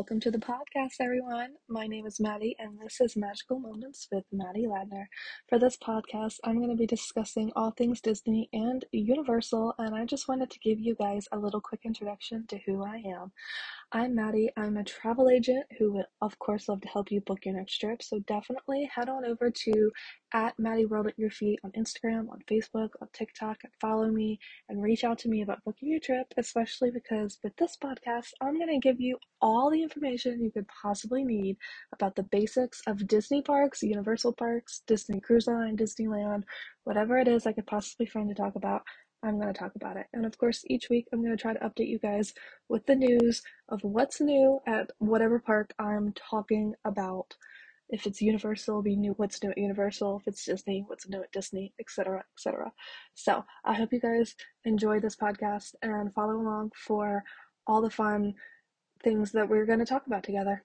Welcome to the podcast, everyone. My name is Maddie, and this is Magical Moments with Maddie Ladner. For this podcast, I'm going to be discussing all things Disney and Universal, and I just wanted to give you guys a little quick introduction to who I am. I'm Maddie. I'm a travel agent who would, of course, love to help you book your next trip. So definitely head on over to at Maddie World at Your Feet on Instagram, on Facebook, on TikTok, and follow me and reach out to me about booking your trip, especially because with this podcast, I'm going to give you all the information you could possibly need about the basics of Disney parks, Universal parks, Disney Cruise Line, Disneyland, whatever it is I could possibly find to talk about. I'm going to talk about it. And of course, each week I'm going to try to update you guys with the news of what's new at whatever park I'm talking about. If it's Universal, it'll be new what's new at Universal. If it's Disney, what's new at Disney, etc., etc. So I hope you guys enjoy this podcast and follow along for all the fun things that we're going to talk about together.